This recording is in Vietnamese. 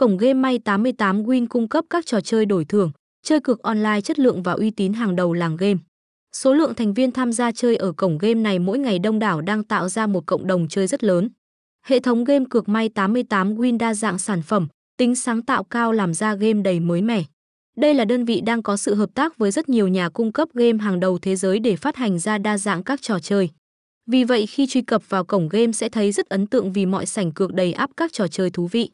cổng game May 88 Win cung cấp các trò chơi đổi thưởng, chơi cược online chất lượng và uy tín hàng đầu làng game. Số lượng thành viên tham gia chơi ở cổng game này mỗi ngày đông đảo đang tạo ra một cộng đồng chơi rất lớn. Hệ thống game cược May 88 Win đa dạng sản phẩm, tính sáng tạo cao làm ra game đầy mới mẻ. Đây là đơn vị đang có sự hợp tác với rất nhiều nhà cung cấp game hàng đầu thế giới để phát hành ra đa dạng các trò chơi. Vì vậy khi truy cập vào cổng game sẽ thấy rất ấn tượng vì mọi sảnh cược đầy ắp các trò chơi thú vị.